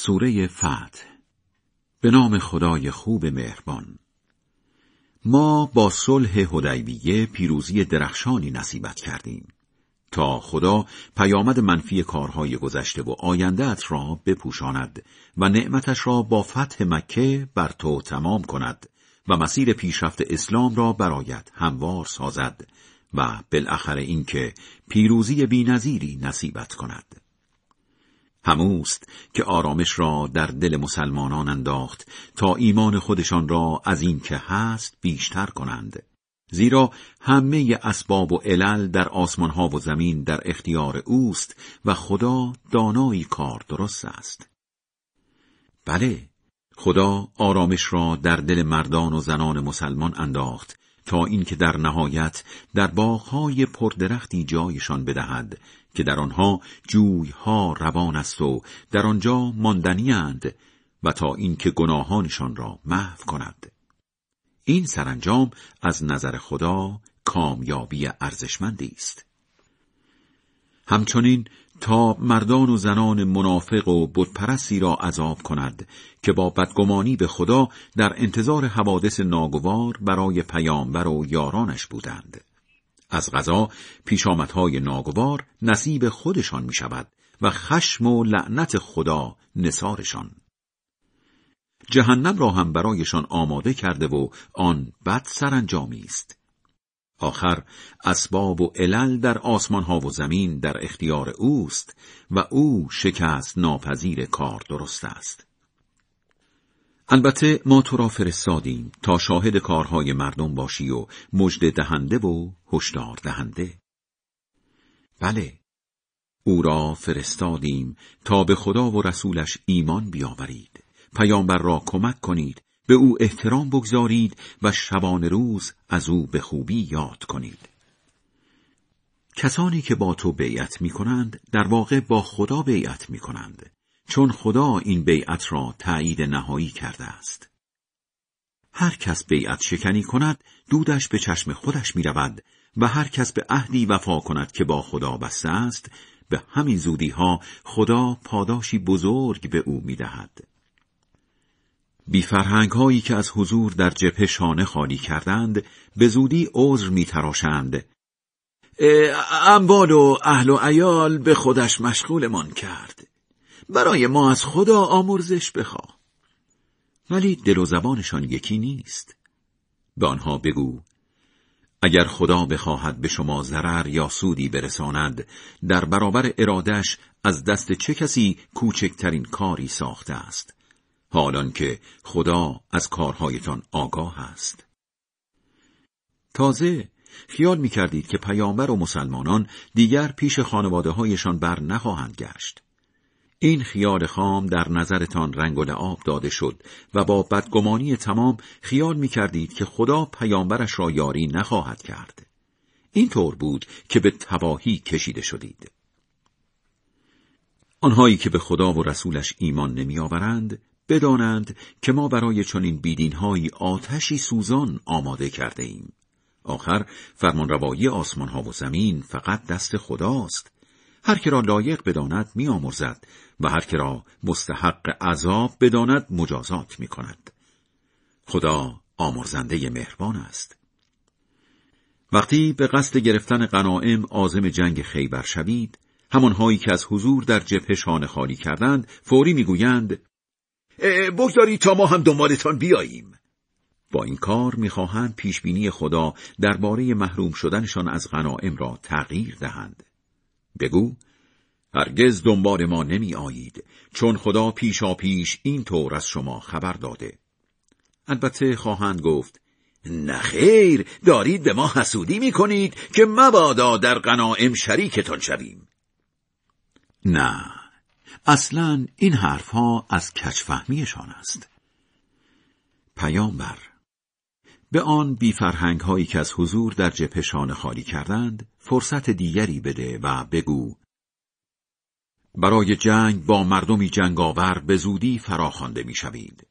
سوره فتح. به نام خدای خوب مهربان. ما با صلح هدیبیه پیروزی درخشانی نصیبت کردیم تا خدا پیامد منفی کارهای گذشته و آیندهت را بپوشاند و نعمتش را با فتح مکه بر تو تمام کند و مسیر پیشرفت اسلام را برایت هموار سازد و بالاخره اینکه پیروزی بینظیری نصیبت کند. هموست که آرامش را در دل مسلمانان انداخت تا ایمان خودشان را از این که هست بیشتر کنند. زیرا همه اسباب و علل در آسمان ها و زمین در اختیار اوست و خدا دانایی کار درست است. بله خدا آرامش را در دل مردان و زنان مسلمان انداخت تا اینکه در نهایت در باغهای پردرختی جایشان بدهد که در آنها جویها روان است و در آنجا ماندنی اند و تا اینکه گناهانشان را محو کند. این سرانجام از نظر خدا کامیابی ارزشمندی است. همچنین تا مردان و زنان منافق و بتپرستی را عذاب کند که با بدگمانی به خدا در انتظار حوادث ناگوار برای پیامبر و یارانش بودند. از غذا پیشامدهای ناگوار نصیب خودشان می شود و خشم و لعنت خدا نصارشان جهنم را هم برایشان آماده کرده و آن بد سرانجامی است آخر اسباب و علل در آسمان ها و زمین در اختیار اوست و او شکست ناپذیر کار درست است. البته ما تو را فرستادیم تا شاهد کارهای مردم باشی و مجد دهنده و هشدار دهنده. بله، او را فرستادیم تا به خدا و رسولش ایمان بیاورید، پیامبر را کمک کنید به او احترام بگذارید و شبان روز از او به خوبی یاد کنید. کسانی که با تو بیعت می کنند در واقع با خدا بیعت می کنند چون خدا این بیعت را تایید نهایی کرده است. هر کس بیعت شکنی کند دودش به چشم خودش می رود و هر کس به عهدی وفا کند که با خدا بسته است به همین زودی ها خدا پاداشی بزرگ به او می دهد. بیفرهنگ هایی که از حضور در جبهه شانه خالی کردند به زودی عذر می تراشند. اموال و اهل و ایال به خودش مشغولمان کرد. برای ما از خدا آمرزش بخواه. ولی دل و زبانشان یکی نیست. به آنها بگو اگر خدا بخواهد به شما ضرر یا سودی برساند در برابر ارادش از دست چه کسی کوچکترین کاری ساخته است حالان که خدا از کارهایتان آگاه است تازه خیال می کردید که پیامبر و مسلمانان دیگر پیش خانواده هایشان بر نخواهند گشت این خیال خام در نظرتان رنگ و لعاب داده شد و با بدگمانی تمام خیال می کردید که خدا پیامبرش را یاری نخواهد کرد این طور بود که به تباهی کشیده شدید آنهایی که به خدا و رسولش ایمان نمی آورند بدانند که ما برای چنین بیدینهایی آتشی سوزان آماده کرده ایم. آخر فرمانروایی آسمان ها و زمین فقط دست خداست. هر که را لایق بداند می آمرزد و هر که را مستحق عذاب بداند مجازات می کند. خدا آمرزنده مهربان است. وقتی به قصد گرفتن غنائم آزم جنگ خیبر شوید، همانهایی که از حضور در جبهه شانه خالی کردند، فوری می‌گویند بگذارید تا ما هم دنبالتان بیاییم با این کار می‌خواهند پیشبینی خدا درباره محروم شدنشان از غنائم را تغییر دهند بگو هرگز دنبال ما نمی آیید چون خدا پیشا پیش این طور از شما خبر داده. البته خواهند گفت نخیر دارید به ما حسودی می کنید که مبادا در غنائم شریکتان شویم. نه اصلا این حرفها از کچفهمیشان است. پیامبر به آن بیفرهنگ هایی که از حضور در جپشان خالی کردند فرصت دیگری بده و بگو برای جنگ با مردمی جنگاور به زودی فراخوانده می‌شوید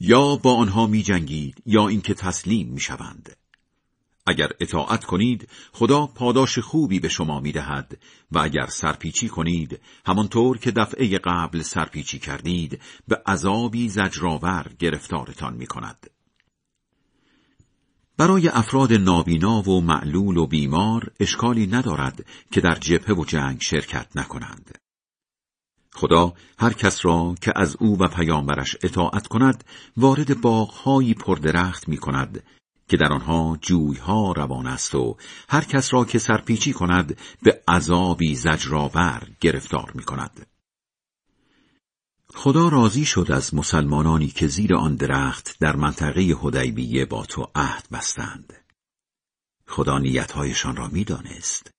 یا با آنها می جنگید یا اینکه تسلیم می شوند. اگر اطاعت کنید خدا پاداش خوبی به شما می‌دهد و اگر سرپیچی کنید همانطور که دفعه قبل سرپیچی کردید به عذابی زجرآور گرفتارتان می کند. برای افراد نابینا و معلول و بیمار اشکالی ندارد که در جبهه و جنگ شرکت نکنند. خدا هر کس را که از او و پیامبرش اطاعت کند وارد باغهایی پردرخت می کند که در آنها جویها روان است و هر کس را که سرپیچی کند به عذابی زجرآور گرفتار می کند. خدا راضی شد از مسلمانانی که زیر آن درخت در منطقه هدیبیه با تو عهد بستند. خدا نیتهایشان را می‌دانست.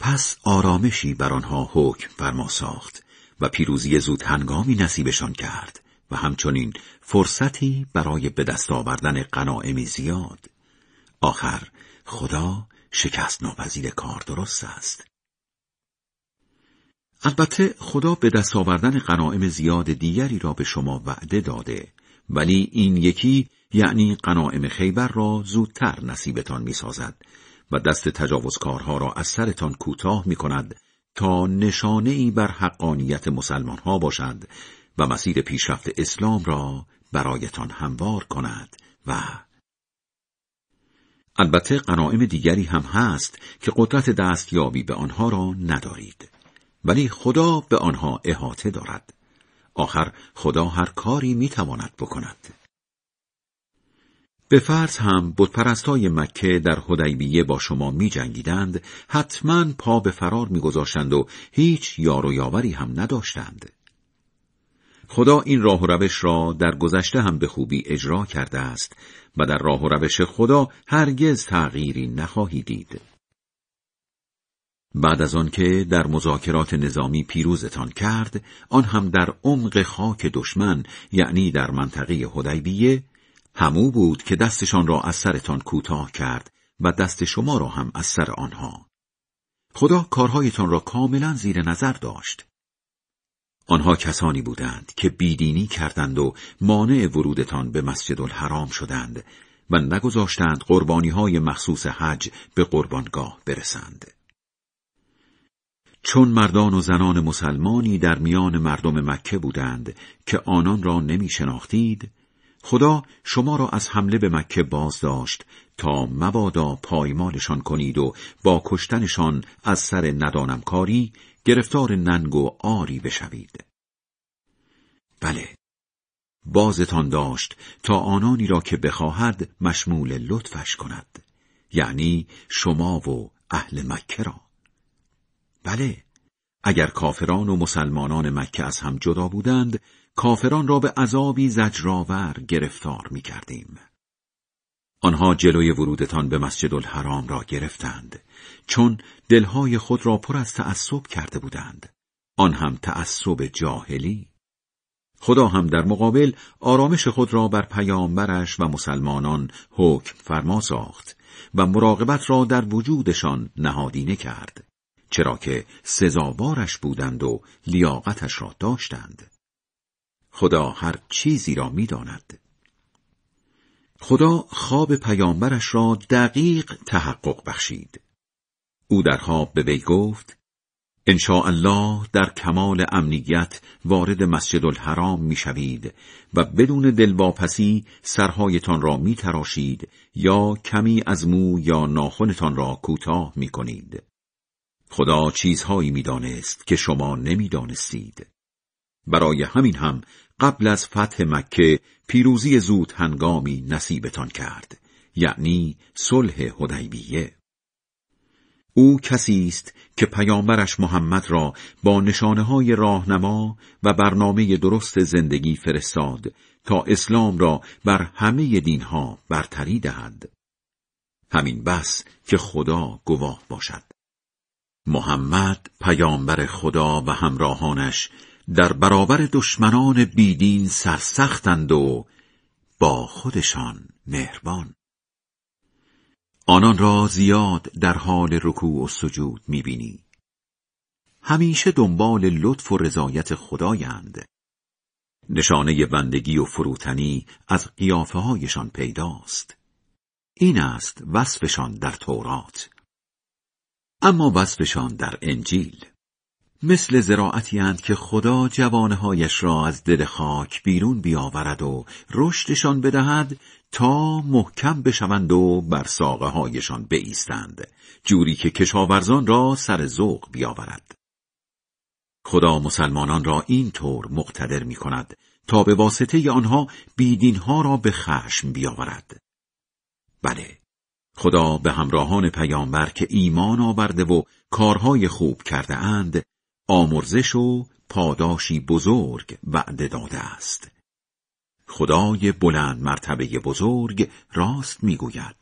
پس آرامشی بر آنها حکم فرما ساخت و پیروزی زود هنگامی نصیبشان کرد و همچنین فرصتی برای به دست آوردن غنایمی زیاد. آخر خدا شکست ناپذیر کار درست است. البته خدا به دست آوردن غنائم زیاد دیگری را به شما وعده داده ولی این یکی یعنی غنائم خیبر را زودتر نصیبتان می سازد و دست تجاوزکارها را از سرتان کوتاه می کند تا نشانه ای بر حقانیت مسلمان ها باشد و مسیر پیشرفت اسلام را برایتان هموار کند و البته غنائم دیگری هم هست که قدرت دستیابی به آنها را ندارید. ولی خدا به آنها احاطه دارد. آخر خدا هر کاری می‌تواند بکند. به فرض هم بتپرستای مکه در حدیبیه با شما می جنگیدند حتما پا به فرار میگذاشتند و هیچ یار و یاوری هم نداشتند. خدا این راه و روش را در گذشته هم به خوبی اجرا کرده است و در راه و روش خدا هرگز تغییری نخواهی دید. بعد از آنکه در مذاکرات نظامی پیروزتان کرد آن هم در عمق خاک دشمن یعنی در منطقه هدیبیه همو بود که دستشان را از سرتان کوتاه کرد و دست شما را هم از سر آنها خدا کارهایتان را کاملا زیر نظر داشت آنها کسانی بودند که بیدینی کردند و مانع ورودتان به مسجد الحرام شدند و نگذاشتند قربانی های مخصوص حج به قربانگاه برسند. چون مردان و زنان مسلمانی در میان مردم مکه بودند که آنان را نمی شناختید، خدا شما را از حمله به مکه باز داشت تا مبادا پایمالشان کنید و با کشتنشان از سر ندانمکاری گرفتار ننگ و آری بشوید. بله، بازتان داشت تا آنانی را که بخواهد مشمول لطفش کند یعنی شما و اهل مکه را بله اگر کافران و مسلمانان مکه از هم جدا بودند کافران را به عذابی زجرآور گرفتار می کردیم. آنها جلوی ورودتان به مسجد الحرام را گرفتند چون دلهای خود را پر از تعصب کرده بودند. آن هم تعصب جاهلی. خدا هم در مقابل آرامش خود را بر پیامبرش و مسلمانان حکم فرما ساخت و مراقبت را در وجودشان نهادینه کرد. چرا که سزاوارش بودند و لیاقتش را داشتند. خدا هر چیزی را می‌داند. خدا خواب پیامبرش را دقیق تحقق بخشید. او در خواب به وی گفت ان الله در کمال امنیت وارد مسجد الحرام می‌شوید و بدون دلواپسی سرهایتان را میتراشید یا کمی از مو یا ناخنتان را کوتاه می‌کنید. خدا چیزهایی می‌دانست که شما نمی‌دانستید. برای همین هم قبل از فتح مکه پیروزی زود هنگامی نصیبتان کرد یعنی صلح حدیبیه. او کسی است که پیامبرش محمد را با نشانه های راهنما و برنامه درست زندگی فرستاد تا اسلام را بر همه دینها برتری دهد. همین بس که خدا گواه باشد. محمد پیامبر خدا و همراهانش در برابر دشمنان بیدین سرسختند و با خودشان مهربان. آنان را زیاد در حال رکوع و سجود می‌بینی. همیشه دنبال لطف و رضایت خدایند. نشانه بندگی و فروتنی از قیافه هایشان پیداست. این است وصفشان در تورات. اما وصفشان در انجیل. مثل زراعتی اند که خدا جوانهایش را از دل خاک بیرون بیاورد و رشدشان بدهد تا محکم بشوند و بر ساقه هایشان بایستند جوری که کشاورزان را سر ذوق بیاورد. خدا مسلمانان را این طور مقتدر می کند تا به واسطه آنها بیدینها را به خشم بیاورد. بله خدا به همراهان پیامبر که ایمان آورده و کارهای خوب کرده اند آمرزش و پاداشی بزرگ وعده داده است. خدای بلند مرتبه بزرگ راست می‌گوید.